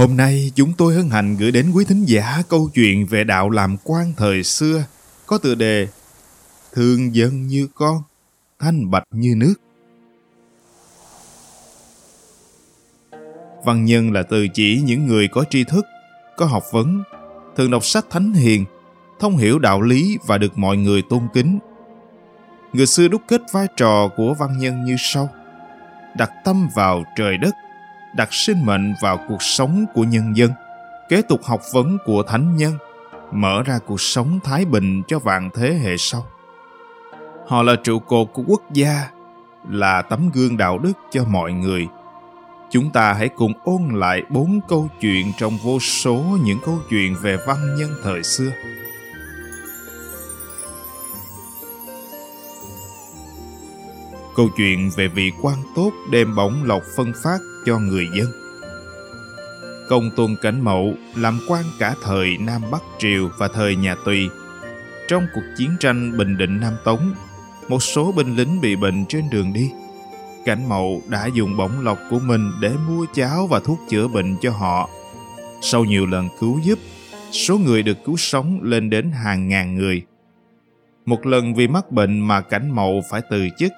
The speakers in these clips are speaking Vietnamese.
Hôm nay chúng tôi hân hạnh gửi đến quý thính giả câu chuyện về đạo làm quan thời xưa có tựa đề Thương dân như con, thanh bạch như nước. Văn nhân là từ chỉ những người có tri thức, có học vấn, thường đọc sách thánh hiền, thông hiểu đạo lý và được mọi người tôn kính. Người xưa đúc kết vai trò của văn nhân như sau. Đặt tâm vào trời đất, đặt sinh mệnh vào cuộc sống của nhân dân, kế tục học vấn của thánh nhân, mở ra cuộc sống thái bình cho vạn thế hệ sau. Họ là trụ cột của quốc gia, là tấm gương đạo đức cho mọi người. Chúng ta hãy cùng ôn lại bốn câu chuyện trong vô số những câu chuyện về văn nhân thời xưa. Câu chuyện về vị quan tốt đem bổng lộc phân phát cho người dân. Công tôn cảnh mậu làm quan cả thời Nam Bắc Triều và thời nhà Tùy. Trong cuộc chiến tranh Bình Định Nam Tống, một số binh lính bị bệnh trên đường đi. Cảnh mậu đã dùng bổng lộc của mình để mua cháo và thuốc chữa bệnh cho họ. Sau nhiều lần cứu giúp, số người được cứu sống lên đến hàng ngàn người. Một lần vì mắc bệnh mà cảnh mậu phải từ chức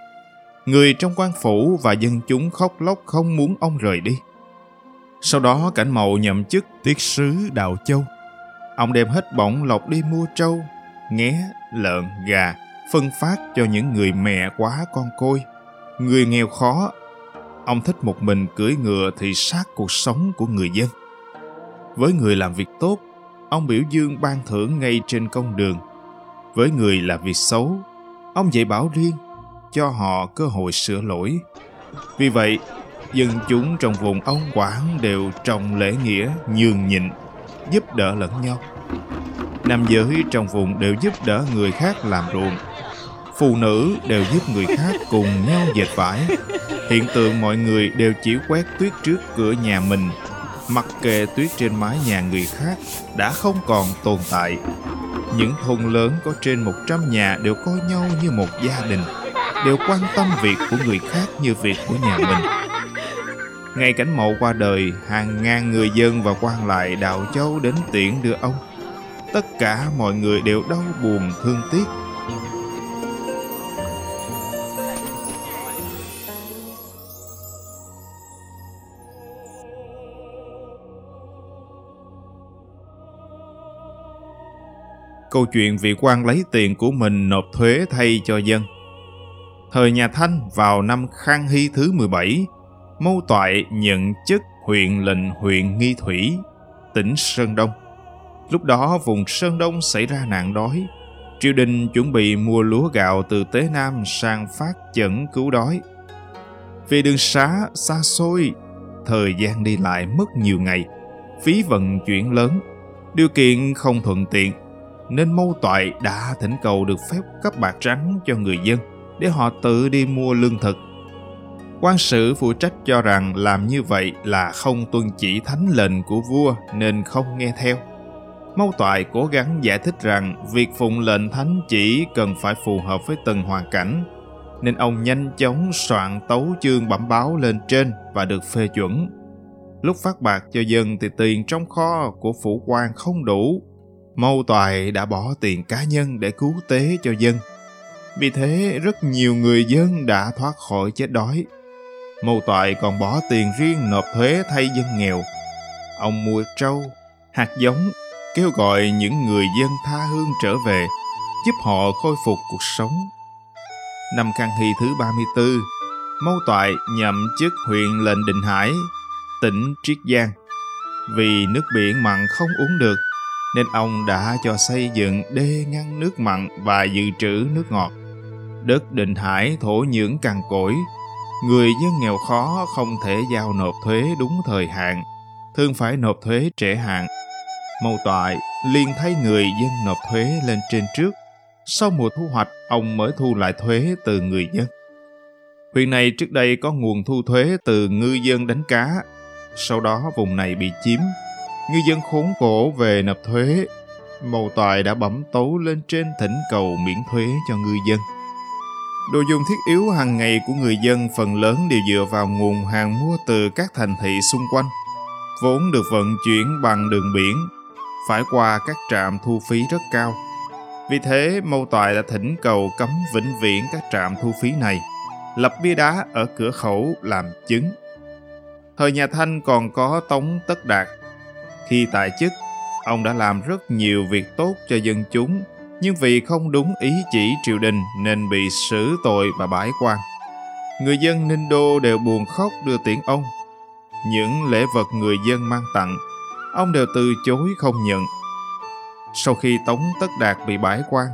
Người trong quan phủ và dân chúng khóc lóc không muốn ông rời đi. Sau đó cảnh mậu nhậm chức tiết sứ Đào Châu. Ông đem hết bổng lộc đi mua trâu, nghé, lợn, gà, phân phát cho những người mẹ quá con côi, người nghèo khó. Ông thích một mình cưỡi ngựa thị sát cuộc sống của người dân. Với người làm việc tốt, ông biểu dương ban thưởng ngay trên công đường. Với người làm việc xấu, ông dạy bảo riêng cho họ cơ hội sửa lỗi. Vì vậy, dân chúng trong vùng ông quản đều trọng lễ nghĩa nhường nhịn, giúp đỡ lẫn nhau. Nam giới trong vùng đều giúp đỡ người khác làm ruộng. Phụ nữ đều giúp người khác cùng nhau dệt vải. Hiện tượng mọi người đều chỉ quét tuyết trước cửa nhà mình, mặc kệ tuyết trên mái nhà người khác đã không còn tồn tại. Những thôn lớn có trên 100 nhà đều coi nhau như một gia đình đều quan tâm việc của người khác như việc của nhà mình. Ngày cảnh mậu qua đời, hàng ngàn người dân và quan lại Đạo Châu đến tiễn đưa ông. Tất cả mọi người đều đau buồn thương tiếc. Câu chuyện vị quan lấy tiền của mình nộp thuế thay cho dân Thời nhà Thanh vào năm Khang Hy thứ 17, Mâu Toại nhận chức huyện lệnh huyện Nghi Thủy, tỉnh Sơn Đông. Lúc đó vùng Sơn Đông xảy ra nạn đói. Triều đình chuẩn bị mua lúa gạo từ Tế Nam sang phát chẩn cứu đói. Vì đường xá xa xôi, thời gian đi lại mất nhiều ngày, phí vận chuyển lớn, điều kiện không thuận tiện, nên mâu toại đã thỉnh cầu được phép cấp bạc trắng cho người dân để họ tự đi mua lương thực. Quan sử phụ trách cho rằng làm như vậy là không tuân chỉ thánh lệnh của vua nên không nghe theo. Mâu toại cố gắng giải thích rằng việc phụng lệnh thánh chỉ cần phải phù hợp với từng hoàn cảnh, nên ông nhanh chóng soạn tấu chương bẩm báo lên trên và được phê chuẩn. Lúc phát bạc cho dân thì tiền trong kho của phủ quan không đủ. Mâu toại đã bỏ tiền cá nhân để cứu tế cho dân – vì thế, rất nhiều người dân đã thoát khỏi chết đói. Mâu toại còn bỏ tiền riêng nộp thuế thay dân nghèo. Ông mua trâu, hạt giống, kêu gọi những người dân tha hương trở về, giúp họ khôi phục cuộc sống. Năm Khang Hy thứ 34, Mâu Toại nhậm chức huyện lệnh Định Hải, tỉnh Triết Giang. Vì nước biển mặn không uống được, nên ông đã cho xây dựng đê ngăn nước mặn và dự trữ nước ngọt. Đất Định Hải thổ nhưỡng cằn cỗi, người dân nghèo khó không thể giao nộp thuế đúng thời hạn, thường phải nộp thuế trễ hạn. Mâu toại liền thấy người dân nộp thuế lên trên trước, sau mùa thu hoạch ông mới thu lại thuế từ người dân. Huyện này trước đây có nguồn thu thuế từ ngư dân đánh cá, sau đó vùng này bị chiếm. Ngư dân khốn khổ về nộp thuế, mầu toại đã bấm tấu lên trên thỉnh cầu miễn thuế cho ngư dân. Đồ dùng thiết yếu hàng ngày của người dân phần lớn đều dựa vào nguồn hàng mua từ các thành thị xung quanh, vốn được vận chuyển bằng đường biển, phải qua các trạm thu phí rất cao. Vì thế, Mâu Toại đã thỉnh cầu cấm vĩnh viễn các trạm thu phí này – lập bia đá ở cửa khẩu làm chứng. Thời nhà Thanh còn có Tống Tất Đạt. Khi tại chức, ông đã làm rất nhiều việc tốt cho dân chúng, nhưng vì không đúng ý chỉ triều đình nên bị xử tội và bãi quan. Người dân Ninh Đô đều buồn khóc đưa tiễn ông. Những lễ vật người dân mang tặng, ông đều từ chối không nhận. Sau khi Tống Tất Đạt bị bãi quan,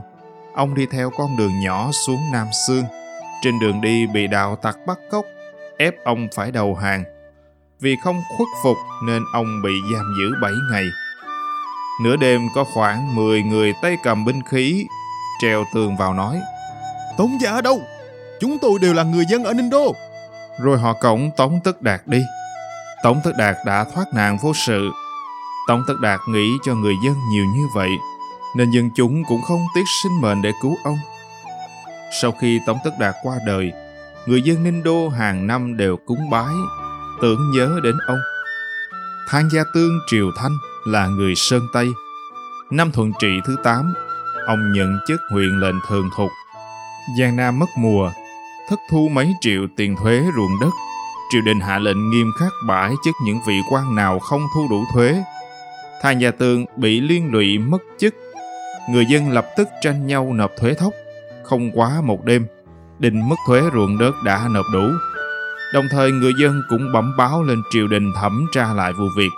ông đi theo con đường nhỏ xuống Nam Sương, trên đường đi bị đạo tặc bắt cóc, ép ông phải đầu hàng. Vì không khuất phục nên ông bị giam giữ 7 ngày. Nửa đêm có khoảng 10 người tay cầm binh khí, treo tường vào nói Tống giả đâu? Chúng tôi đều là người dân ở Ninh Đô. Rồi họ cổng Tống Tất Đạt đi. Tống Tất Đạt đã thoát nạn vô sự. Tống Tất Đạt nghĩ cho người dân nhiều như vậy, nên dân chúng cũng không tiếc sinh mệnh để cứu ông. Sau khi Tống Tất Đạt qua đời, người dân Ninh Đô hàng năm đều cúng bái, tưởng nhớ đến ông. Thang Gia Tương Triều Thanh là người Sơn Tây. Năm thuận trị thứ 8, ông nhận chức huyện lệnh thường thục. Giang Nam mất mùa, thất thu mấy triệu tiền thuế ruộng đất. Triều đình hạ lệnh nghiêm khắc bãi chức những vị quan nào không thu đủ thuế. Thà Gia Tương bị liên lụy mất chức. Người dân lập tức tranh nhau nộp thuế thóc không quá một đêm, đình mất thuế ruộng đất đã nộp đủ. Đồng thời người dân cũng bẩm báo lên triều đình thẩm tra lại vụ việc,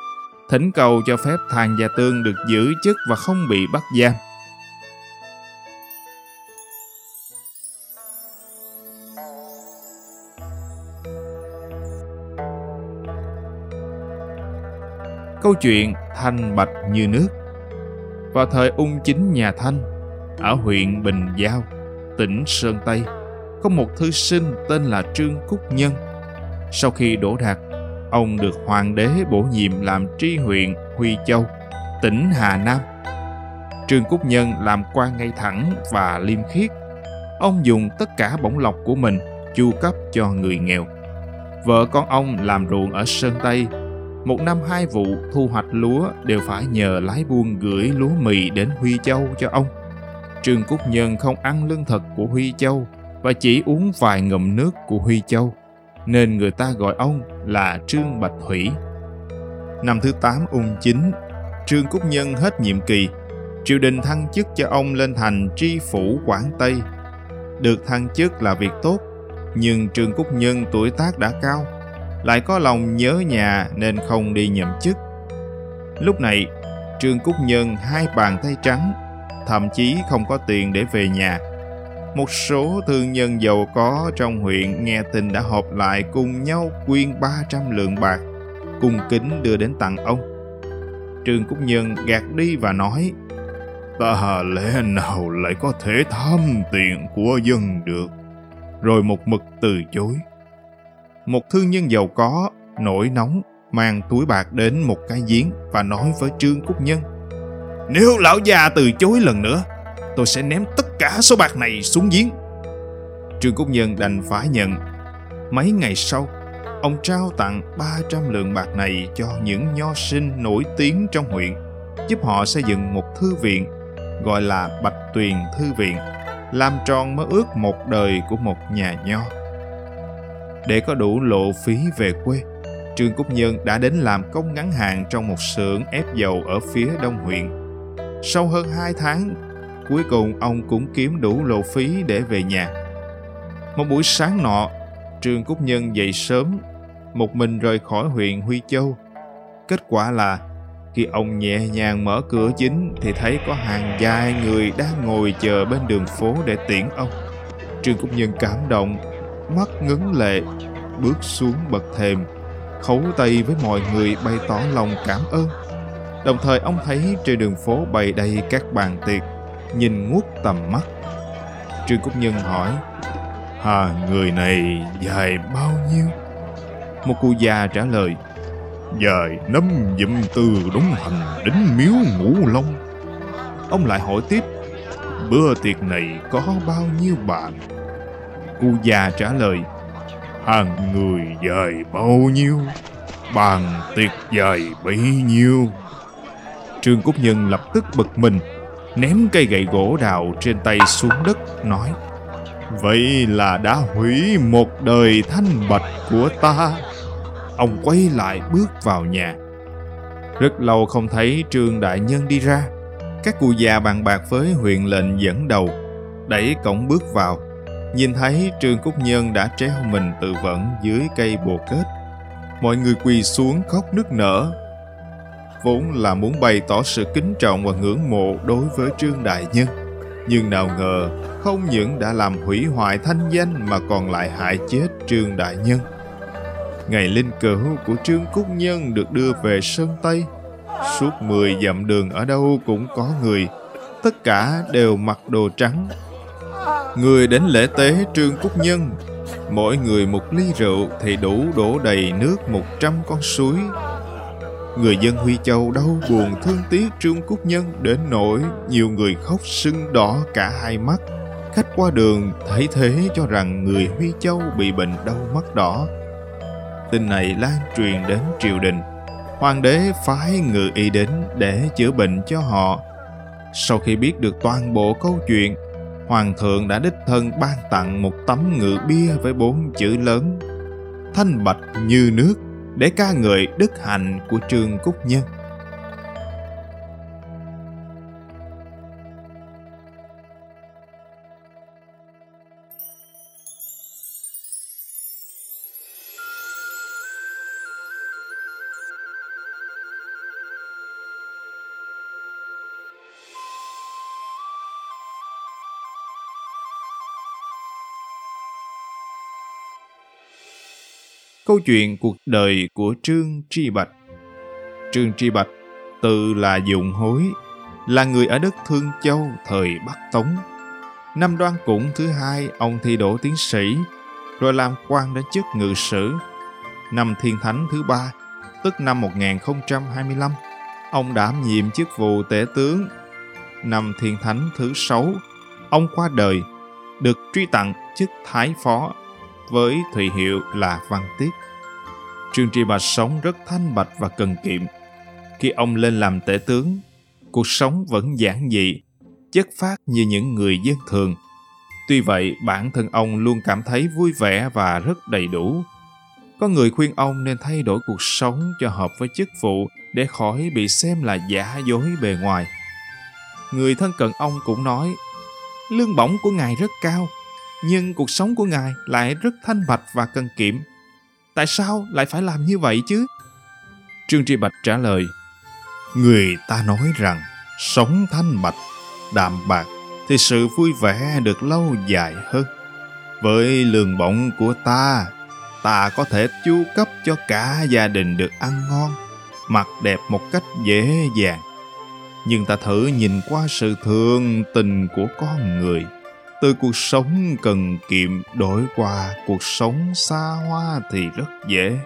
thỉnh cầu cho phép Thàn Gia Tương được giữ chức và không bị bắt giam. Câu chuyện Thanh Bạch như nước Vào thời ung chính nhà Thanh, ở huyện Bình Giao, tỉnh Sơn Tây, có một thư sinh tên là Trương Cúc Nhân. Sau khi đổ đạt, ông được hoàng đế bổ nhiệm làm tri huyện Huy Châu, tỉnh Hà Nam. Trương Cúc Nhân làm quan ngay thẳng và liêm khiết. Ông dùng tất cả bổng lộc của mình chu cấp cho người nghèo. Vợ con ông làm ruộng ở Sơn Tây. Một năm hai vụ thu hoạch lúa đều phải nhờ lái buôn gửi lúa mì đến Huy Châu cho ông. Trương Cúc Nhân không ăn lương thực của Huy Châu và chỉ uống vài ngụm nước của Huy Châu, nên người ta gọi ông là Trương Bạch Thủy. Năm thứ 8 ung chính, Trương Cúc Nhân hết nhiệm kỳ, triều đình thăng chức cho ông lên thành tri phủ Quảng Tây. Được thăng chức là việc tốt, nhưng Trương Cúc Nhân tuổi tác đã cao, lại có lòng nhớ nhà nên không đi nhậm chức. Lúc này, Trương Cúc Nhân hai bàn tay trắng thậm chí không có tiền để về nhà. Một số thương nhân giàu có trong huyện nghe tin đã họp lại cùng nhau quyên 300 lượng bạc, cung kính đưa đến tặng ông. Trương Cúc Nhân gạt đi và nói, Ta lẽ nào lại có thể tham tiền của dân được, rồi một mực từ chối. Một thương nhân giàu có, nổi nóng, mang túi bạc đến một cái giếng và nói với Trương Cúc Nhân, nếu lão già từ chối lần nữa, tôi sẽ ném tất cả số bạc này xuống giếng. Trương Cúc Nhân đành phải nhận. Mấy ngày sau, ông trao tặng 300 lượng bạc này cho những nho sinh nổi tiếng trong huyện, giúp họ xây dựng một thư viện gọi là Bạch Tuyền Thư Viện, làm tròn mơ ước một đời của một nhà nho. Để có đủ lộ phí về quê, Trương Cúc Nhân đã đến làm công ngắn hạn trong một xưởng ép dầu ở phía đông huyện sau hơn 2 tháng, cuối cùng ông cũng kiếm đủ lộ phí để về nhà. Một buổi sáng nọ, Trương Cúc Nhân dậy sớm, một mình rời khỏi huyện Huy Châu. Kết quả là Khi ông nhẹ nhàng mở cửa chính thì thấy có hàng dài người đang ngồi chờ bên đường phố để tiễn ông. Trương Cúc Nhân cảm động, mắt ngấn lệ, bước xuống bậc thềm, khấu tay với mọi người bày tỏ lòng cảm ơn. Đồng thời ông thấy trên đường phố bày đầy các bàn tiệc, nhìn ngút tầm mắt. Trương Cúc Nhân hỏi, Hà người này dài bao nhiêu? Một cụ già trả lời, dài năm dặm từ đống hành đến miếu ngũ long. Ông lại hỏi tiếp, bữa tiệc này có bao nhiêu bạn? Cụ già trả lời, hàng người dài bao nhiêu, bàn tiệc dài bấy nhiêu. Trương Cúc Nhân lập tức bực mình, ném cây gậy gỗ đào trên tay xuống đất, nói, Vậy là đã hủy một đời thanh bạch của ta ông quay lại bước vào nhà. Rất lâu không thấy Trương Đại Nhân đi ra. Các cụ già bàn bạc với huyện lệnh dẫn đầu, đẩy cổng bước vào. Nhìn thấy Trương Cúc Nhân đã treo mình tự vẫn dưới cây bồ kết. Mọi người quỳ xuống khóc nức nở. Vốn là muốn bày tỏ sự kính trọng và ngưỡng mộ đối với Trương Đại Nhân. Nhưng nào ngờ, không những đã làm hủy hoại thanh danh mà còn lại hại chết Trương Đại Nhân. Ngày linh cữu của Trương Cúc Nhân được đưa về Sơn Tây. Suốt 10 dặm đường ở đâu cũng có người, tất cả đều mặc đồ trắng. Người đến lễ tế Trương Cúc Nhân, mỗi người một ly rượu thì đủ đổ đầy nước 100 con suối. Người dân Huy Châu đau buồn thương tiếc Trương Cúc Nhân đến nỗi nhiều người khóc sưng đỏ cả hai mắt. Khách qua đường thấy thế cho rằng người Huy Châu bị bệnh đau mắt đỏ tin này lan truyền đến triều đình. Hoàng đế phái ngự y đến để chữa bệnh cho họ. Sau khi biết được toàn bộ câu chuyện, Hoàng thượng đã đích thân ban tặng một tấm ngự bia với bốn chữ lớn Thanh bạch như nước để ca ngợi đức hạnh của Trương Cúc Nhân. Câu chuyện cuộc đời của Trương Tri Bạch Trương Tri Bạch tự là dụng hối, là người ở đất Thương Châu thời Bắc Tống. Năm đoan cũng thứ hai, ông thi đỗ tiến sĩ, rồi làm quan đến chức ngự sử. Năm thiên thánh thứ ba, tức năm 1025, ông đảm nhiệm chức vụ tể tướng. Năm thiên thánh thứ sáu, ông qua đời, được truy tặng chức thái phó với thùy hiệu là Văn Tiết. Trương Tri Bạch sống rất thanh bạch và cần kiệm. Khi ông lên làm tể tướng, cuộc sống vẫn giản dị, chất phát như những người dân thường. Tuy vậy, bản thân ông luôn cảm thấy vui vẻ và rất đầy đủ. Có người khuyên ông nên thay đổi cuộc sống cho hợp với chức vụ để khỏi bị xem là giả dối bề ngoài. Người thân cận ông cũng nói, lương bổng của ngài rất cao, nhưng cuộc sống của ngài lại rất thanh bạch và cần kiệm. Tại sao lại phải làm như vậy chứ? Trương Tri Bạch trả lời, Người ta nói rằng sống thanh bạch, đạm bạc thì sự vui vẻ được lâu dài hơn. Với lương bổng của ta, ta có thể chu cấp cho cả gia đình được ăn ngon, mặc đẹp một cách dễ dàng. Nhưng ta thử nhìn qua sự thương tình của con người – từ cuộc sống cần kiệm, đổi qua cuộc sống xa hoa thì rất dễ.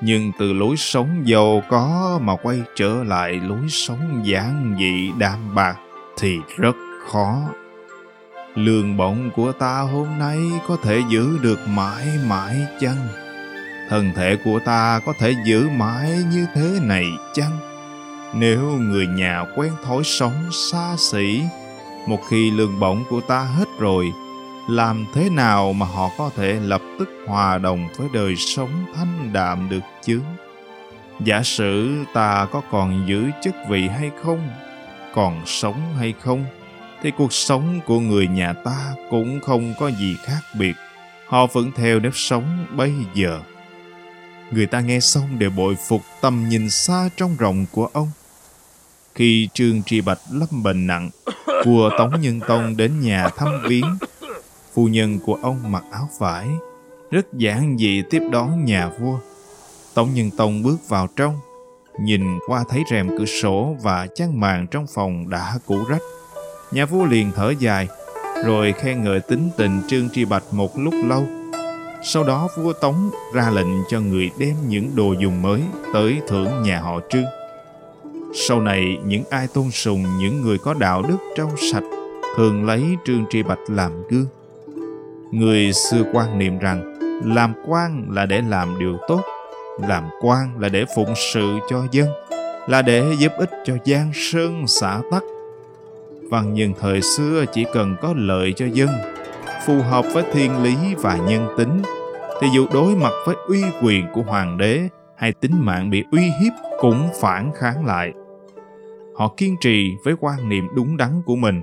Nhưng từ lối sống giàu có mà quay trở lại lối sống giản dị, đạm bạc thì rất khó. Lương bổng của ta hôm nay có thể giữ được mãi mãi chăng? Thân thể của ta có thể giữ mãi như thế này chăng? Nếu người nhà quen thói sống xa xỉ một khi lương bổng của ta hết rồi, làm thế nào mà họ có thể lập tức hòa đồng với đời sống thanh đạm được chứ? Giả sử ta có còn giữ chức vị hay không, còn sống hay không, thì cuộc sống của người nhà ta cũng không có gì khác biệt. Họ vẫn theo nếp sống bây giờ. Người ta nghe xong đều bội phục, tầm nhìn xa trong rộng của ông. Khi Trương Tri Bạch lâm bệnh nặng, vua Tống Nhân Tông đến nhà thăm viếng. Phu nhân của ông mặc áo vải, rất giản dị tiếp đón nhà vua. Tống Nhân Tông bước vào trong, nhìn qua thấy rèm cửa sổ và chăn màn trong phòng đã cũ rách. Nhà vua liền thở dài, rồi khen ngợi tính tình Trương Tri Bạch một lúc lâu. Sau đó vua Tống ra lệnh cho người đem những đồ dùng mới tới thưởng nhà họ Trương. Sau này, những ai tôn sùng những người có đạo đức trong sạch thường lấy Trương Tri Bạch làm gương. Người xưa quan niệm rằng làm quan là để làm điều tốt, làm quan là để phụng sự cho dân, là để giúp ích cho Giang Sơn xã tắc. Văn nhân thời xưa chỉ cần có lợi cho dân, phù hợp với thiên lý và nhân tính, thì dù đối mặt với uy quyền của hoàng đế hay tính mạng bị uy hiếp cũng phản kháng lại. Họ kiên trì với quan niệm đúng đắn của mình.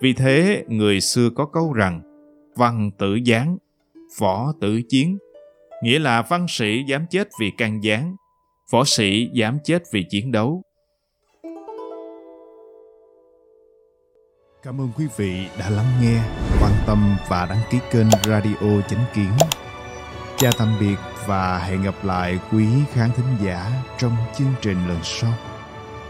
Vì thế, người xưa có câu rằng, văn tử gián, võ tử chiến, nghĩa là văn sĩ dám chết vì can gián, võ sĩ dám chết vì chiến đấu. Cảm ơn quý vị đã lắng nghe, quan tâm và đăng ký kênh Radio Chánh Kiến. Chào tạm biệt và hẹn gặp lại quý khán thính giả trong chương trình lần sau.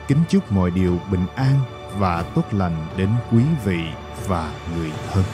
Kính chúc mọi điều bình an và tốt lành đến quý vị và người thân.